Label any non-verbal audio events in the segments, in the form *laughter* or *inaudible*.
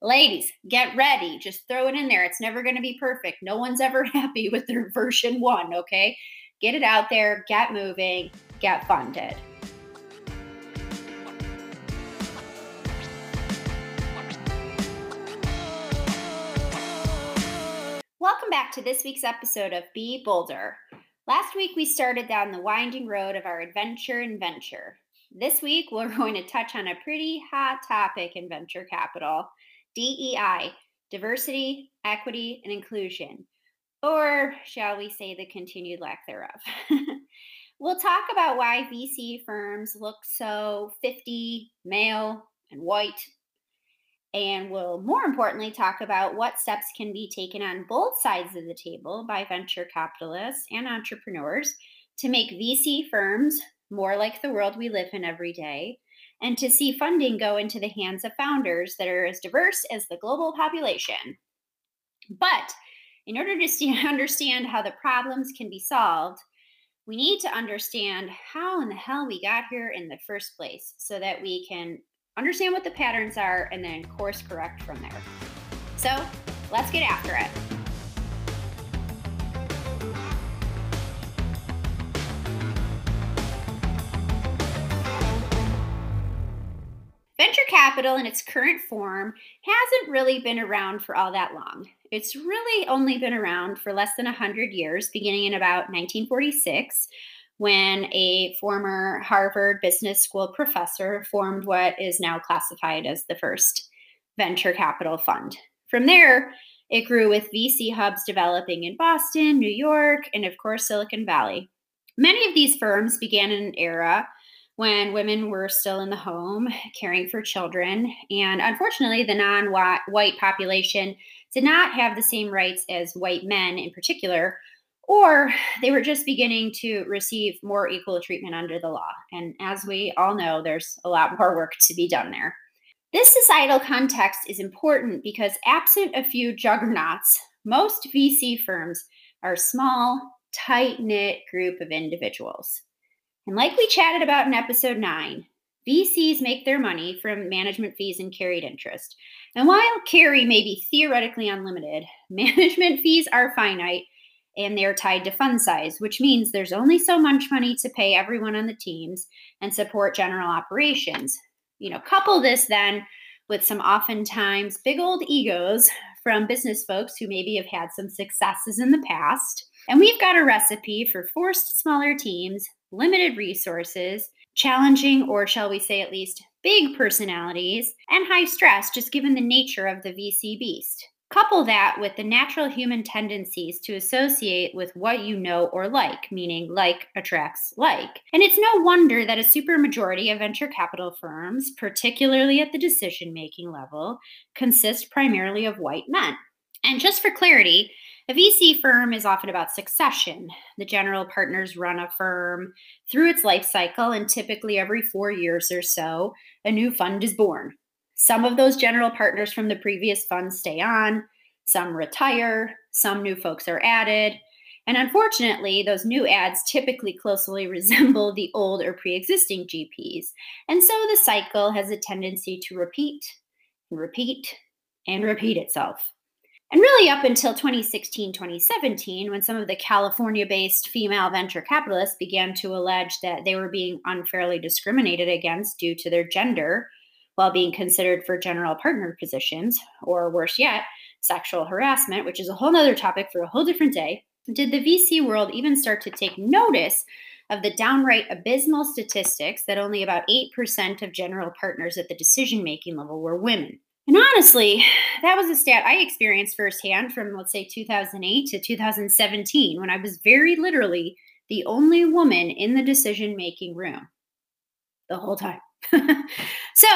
Ladies, get ready. Just throw it in there. It's never going to be perfect. No one's ever *laughs* happy with their version one, okay? Get it out there, get moving, get funded. Welcome back to this week's episode of Be Bolder. Last week we started down the winding road of our adventure and venture. This week we're *laughs* going to touch on a pretty hot topic in venture capital DEI, diversity, equity, and inclusion, or shall we say the continued lack thereof. *laughs* we'll talk about why VC firms look so 50, male, and white. And we'll more importantly talk about what steps can be taken on both sides of the table by venture capitalists and entrepreneurs to make VC firms more like the world we live in every day and to see funding go into the hands of founders that are as diverse as the global population. But in order to *laughs* understand how the problems can be solved, we need to understand how in the hell we got here in the first place so that we can understand what the patterns are and then course correct from there. So let's get after it. Capital in its current form hasn't really been around for all that long. It's really only been around for less than 100 years, beginning in about 1946, when a former Harvard Business School professor formed what is now classified as the first venture capital fund. From there, it grew with VC hubs developing in Boston, New York, and of course, Silicon Valley. Many of these firms began in an era when women were still in the home caring for children. And unfortunately, the non white population did not have the same rights as white men in particular, or they were just beginning to receive more equal treatment under the law. And as we all know, there's a lot more work to be done there. This societal context is important because, absent a few juggernauts, most VC firms are small, tight knit group of individuals. And like we chatted about in episode nine, VCs make their money from management fees and carried interest. And while carry may be theoretically unlimited, *laughs* management fees are finite and they're tied to fund size, which means there's only so much money to pay everyone on the teams and support general operations. You know, couple this then with some oftentimes big old egos *laughs* from business folks who maybe have had some successes in the past. And we've got a recipe for forced smaller teams limited resources, challenging, or shall we say at least big personalities, and high stress, just given the nature of the VC beast. Couple that with the natural human tendencies to associate with what you know or like, meaning like attracts like. And it's no wonder that a supermajority of venture capital firms, particularly at the decision making level, consist primarily of white men. And just for clarity, a VC firm is often about succession. The general partners run a firm through its life cycle, and typically every four years or so, a new fund is born. Some of those general partners from the previous fund stay on, some retire, some new folks are added. And unfortunately, those new ads typically closely *laughs* resemble the old or pre existing GPs. And so the cycle has a tendency to repeat and repeat and repeat itself. And really, up until 2016, 2017, when some of the California based female venture capitalists began to allege that they were being unfairly discriminated against due to their gender while being considered for general partner positions, or worse yet, sexual harassment, which is a whole other topic for a whole different day, did the VC world even start to take notice of the downright abysmal statistics that only about 8% of general partners at the decision making level were women? And honestly, that was a stat I experienced firsthand from, let's say, 2008 to 2017, when I was very literally the only woman in the decision making room the whole time. *laughs* so,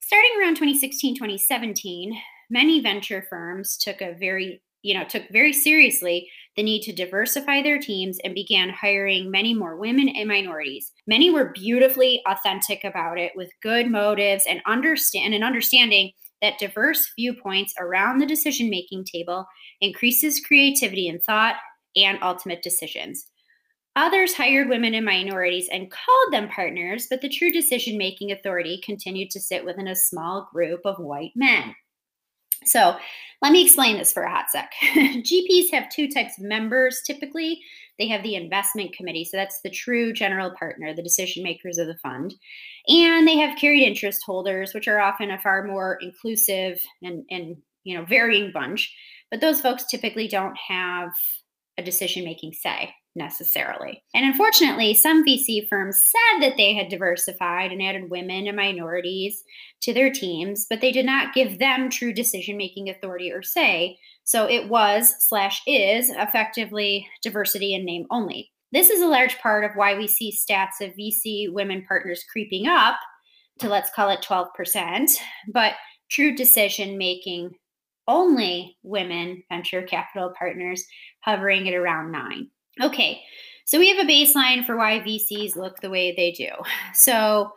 starting around 2016, 2017, many venture firms took a very you know took very seriously the need to diversify their teams and began hiring many more women and minorities many were beautifully authentic about it with good motives and understand and understanding that diverse viewpoints around the decision making table increases creativity and thought and ultimate decisions. Others hired women and minorities and called them partners, but the true decision making authority continued to sit within a small group of white men. So let me explain this for a hot sec. *laughs* GPs have two types of members typically. They have the investment committee, so that's the true general partner, the decision makers of the fund. And they have carried interest holders, which are often a far more inclusive and, and you know varying bunch. But those folks typically don't have a decision making say necessarily. And unfortunately, some VC firms said that they had diversified and added women and minorities to their teams, but they did not give them true decision making authority or say. So it was slash is effectively diversity in name only. This is a large part of why we see stats of VC women partners creeping up to let's call it 12%, but true decision making only women venture capital partners hovering at around nine. Okay, so we have a baseline for why VCs look the way they do. So,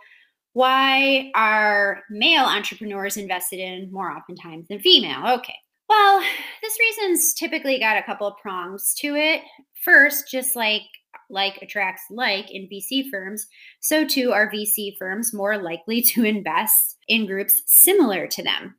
why are male entrepreneurs invested in more oftentimes than female? Okay, well, this reason's typically got a couple of prongs to it. First, just like like attracts like in VC firms, so too are VC firms more likely to invest in groups similar to them.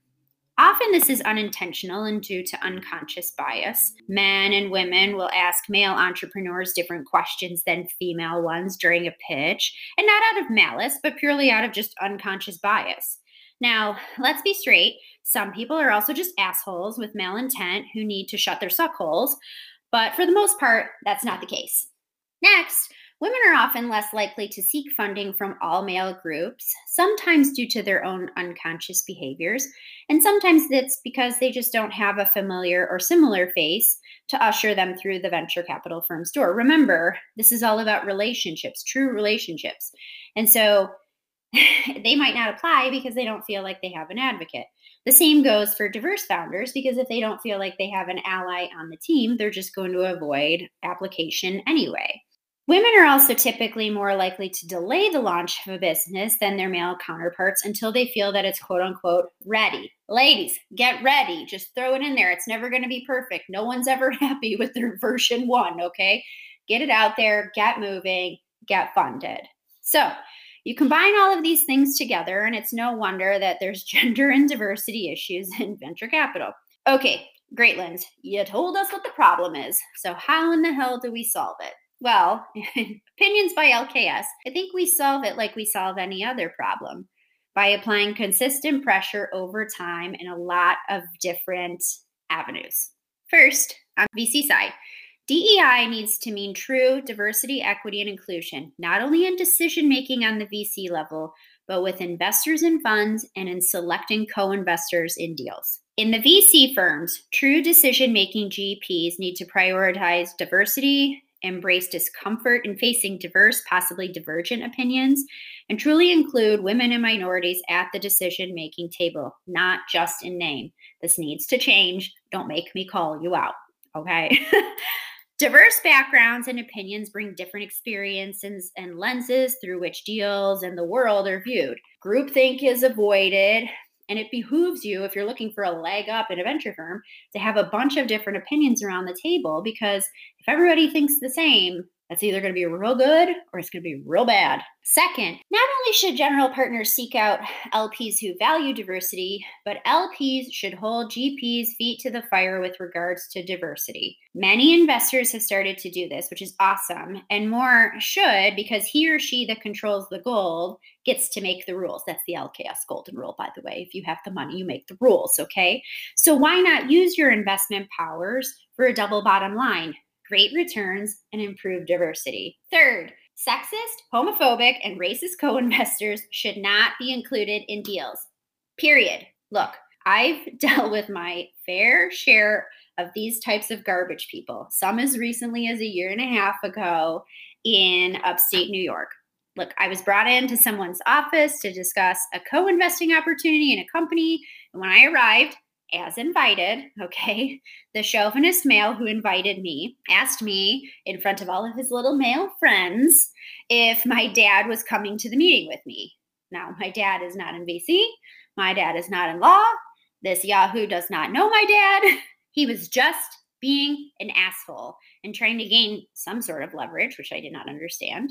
Often, this is unintentional and due to unconscious bias. Men and women will ask male entrepreneurs different questions than female ones during a pitch, and not out of malice, but purely out of just unconscious bias. Now, let's be straight. Some people are also just assholes with malintent who need to shut their suck holes, but for the most part, that's not the case. Next, Women are often less likely to seek funding from all male groups, sometimes due to their own unconscious behaviors, and sometimes it's because they just don't have a familiar or similar face to usher them through the venture capital firm's door. Remember, this is all about relationships, true relationships. And so *laughs* they might not apply because they don't feel like they have an advocate. The same goes for diverse founders because if they don't feel like they have an ally on the team, they're just going to avoid application anyway. Women are also typically more likely to delay the launch of a business than their male counterparts until they feel that it's quote unquote ready. Ladies, get ready. Just throw it in there. It's never going to be perfect. No one's ever *laughs* happy with their version one, okay? Get it out there, get moving, get funded. So, you combine all of these things together, and it's no wonder that there's *laughs* gender and diversity issues in venture capital. Okay, great, Linz. You told us what the problem is. So, how in the hell do we solve it? Well, *laughs* opinions by LKS, I think we solve it like we solve any other problem by applying consistent pressure over time in a lot of different avenues. First, on VC side, DEI needs to mean true diversity, equity, and inclusion, not only in decision making on the VC level, but with investors in funds and in selecting co investors in deals. In the VC firms, true decision making GPs need to prioritize diversity, embrace discomfort in facing diverse, possibly divergent opinions, and truly include women and minorities at the decision making table, not just in name. This needs to change. Don't make me call you out. Okay. *laughs* Diverse backgrounds and opinions bring different experiences and lenses through which deals and the world are viewed. Groupthink is avoided, and it behooves you, if you're looking for a leg up in a venture firm, to have a bunch of different opinions around the table because if everybody thinks the same, that's either going to be real good or it's going to be real bad. Second, not only should general partners seek out LPs who value diversity, but LPs should hold GPs' feet to the fire with regards to diversity. Many investors have started to do this, which is awesome, and more should because he or she that controls the gold gets to make the rules. That's the LKS golden rule, by the way. If you have the money, you make the rules, okay? So why not use your investment powers for a double bottom line? Great returns, and improve diversity. Third, sexist, homophobic, and racist co investors should not be included in deals. Period. Look, I've *laughs* dealt with my fair share of these types of garbage people, some as recently as a year and a half ago in upstate New York. Look, I was brought into someone's office to discuss a co investing opportunity in a company. And when I arrived, as invited, okay, the chauvinist male who invited me asked me in front of all of his little male friends if my dad was coming to the meeting with me. Now, my dad is not in VC, my dad is not in law. This Yahoo does not know my dad. *laughs* He was just being an asshole and trying to gain some sort of leverage, which I did not understand.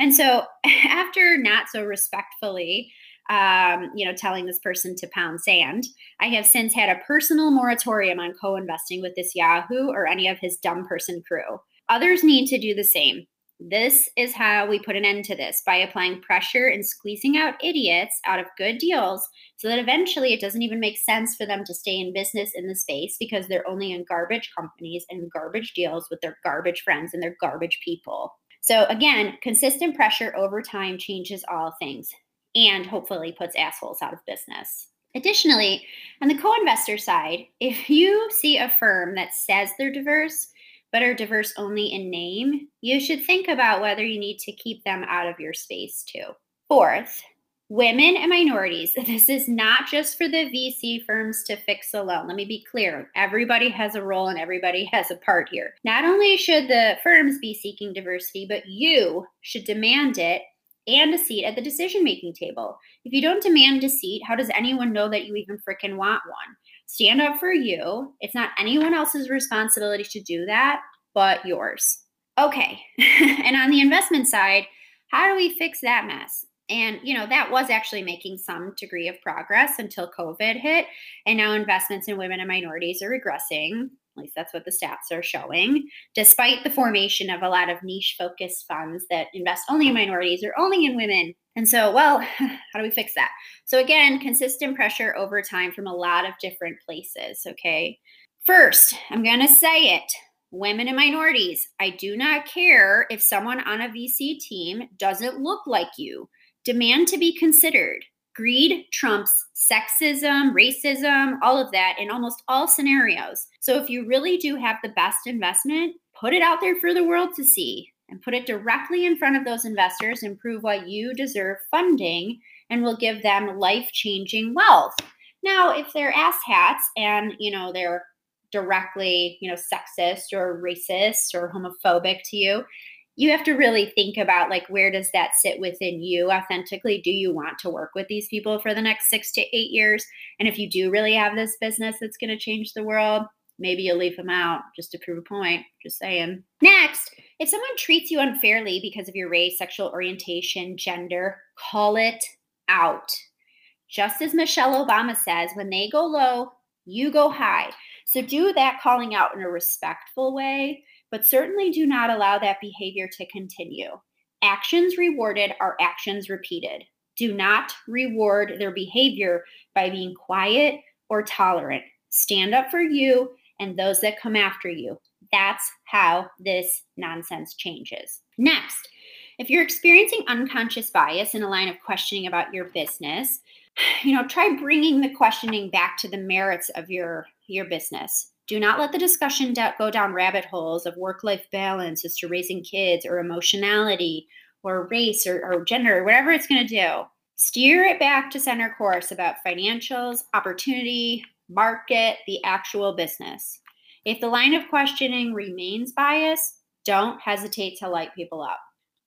And so, *laughs* after not so respectfully um, you know, telling this person to pound sand. I have since had a personal moratorium on co investing with this Yahoo or any of his dumb person crew. Others need to do the same. This is how we put an end to this by applying pressure and squeezing out idiots out of good deals so that eventually it doesn't even make sense for them to stay in business in the space because they're only in garbage companies and garbage deals with their garbage friends and their garbage people. So, again, consistent pressure over time changes all things and hopefully puts assholes out of business. Additionally, on the co investor side, *laughs* if you see a firm that says they're diverse, but are diverse only in name, you should think about whether you need to keep them out of your space too. Fourth, women and minorities. *laughs* This is not just for the VC firms to fix alone. Let me be clear everybody has a role and everybody has a part here. Not only should the firms be seeking diversity, but you should demand it and a seat at the decision making table. If you don't demand a seat, how does anyone know that you even freaking want one? Stand up for you. It's not anyone else's responsibility to do that but yours. Okay. *laughs* and on the investment side, how do we fix that mess? And, you know, that was actually making some degree of progress until COVID hit. And now investments in women and minorities are regressing. At least that's what the stats are showing, despite the formation of a lot of niche focused funds that invest only in minorities or only in women. And so, well, *sighs* how do we fix that? So, again, consistent pressure over time from a lot of different places. Okay. First, I'm going to say it women and minorities. I do not care if someone on a VC team doesn't look like you. Demand to be considered. Greed trumps sexism, racism, all of that in almost all scenarios. So if you really do have the best investment, put it out there for the world to see and put it directly in front of those investors and prove why you deserve funding and will give them life-changing wealth. Now, if they're asshats and, you know, they're directly, you know, sexist or racist or homophobic to you, you have to really think about like where does that sit within you authentically? Do you want to work with these people for the next 6 to 8 years? And if you do really have this business that's going to change the world maybe you'll leave them out just to prove a point just saying. Next if someone treats you unfairly because of your race sexual orientation gender call it out. Just as michelle obama says when they go low you go high. So do that calling out in a respectful way but certainly do not allow that behavior to continue. Actions rewarded are actions repeated. Do not reward their behavior by being quiet or tolerant. Stand up for you and those that come after you. That's how this nonsense changes. Next, if you're experiencing unconscious bias in a line of questioning about your business, *sighs* you know, try bringing the questioning back to the merits of your your business. Do not let the discussion go down rabbit holes of work life balance as to raising kids or emotionality or race or, or gender or whatever it's going to do. Steer it back to center course about financials, opportunity, market, the actual business. If the line of questioning remains biased, don't hesitate to light people up.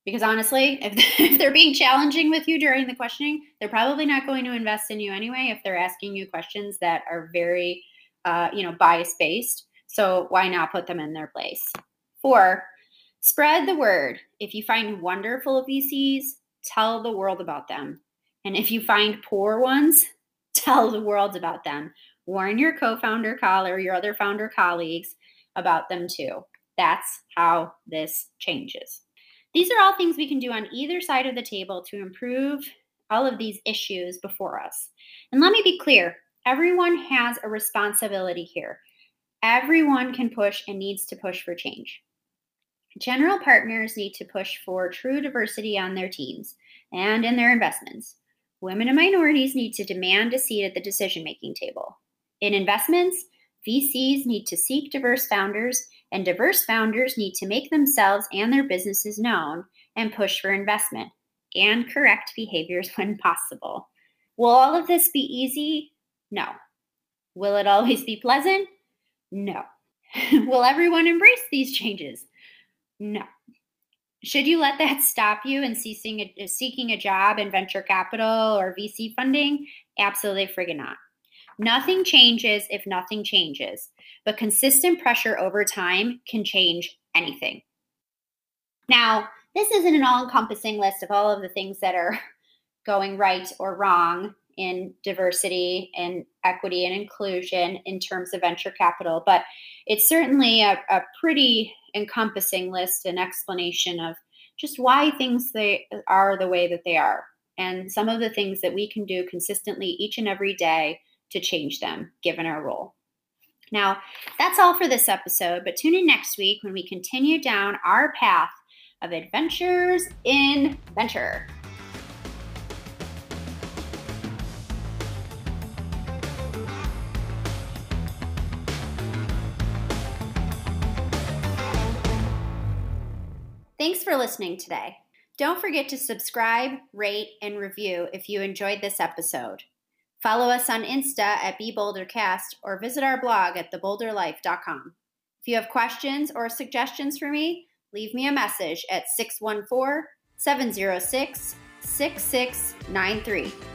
Because honestly, if *laughs* they're being challenging with you during the questioning, they're probably not going to invest in you anyway if they're asking you questions that are very uh, you know, bias based. So why not put them in their place? Four, spread the word. If you find wonderful VCs, tell the world about them. And if you find poor ones, *laughs* tell the world about them. Warn your co-founder call or your other founder colleagues about them too. That's how this changes. These are all things we can do on either side of the table to improve all of these issues before us. And let me be clear everyone has a responsibility here. Everyone can push and needs to push for change. General partners need to push for true diversity on their teams and in their investments. Women and minorities need to demand a seat at the decision making table. In investments, VCs need to seek diverse founders, and diverse founders need to make themselves and their businesses known and push for investment and correct behaviors *laughs* when possible. Will all of this be easy? No. Will it always be pleasant? No. *laughs* Will everyone embrace these changes? No. Should you let that stop you in seeking a, seeking a job in venture capital or VC funding? Absolutely friggin' not. Nothing changes if nothing changes, but consistent pressure over time can change anything. Now, this isn't an all encompassing list of all of the things that are *laughs* going right or wrong in diversity and equity and inclusion in terms of venture capital, but it's certainly a, a pretty encompassing list and explanation of just why things they are the way that they are and some of the things that we can do consistently each and every day to change them given our role. Now, that's all for this episode, but tune in next week when we continue down our path of adventures in venture. Thanks for listening today. Don't forget to subscribe, rate, and review if you enjoyed this episode. Follow us on Insta at BeBolderCast or visit our blog at thebolderlife.com. If you have questions or suggestions for me, leave me a message at 614 706 6693.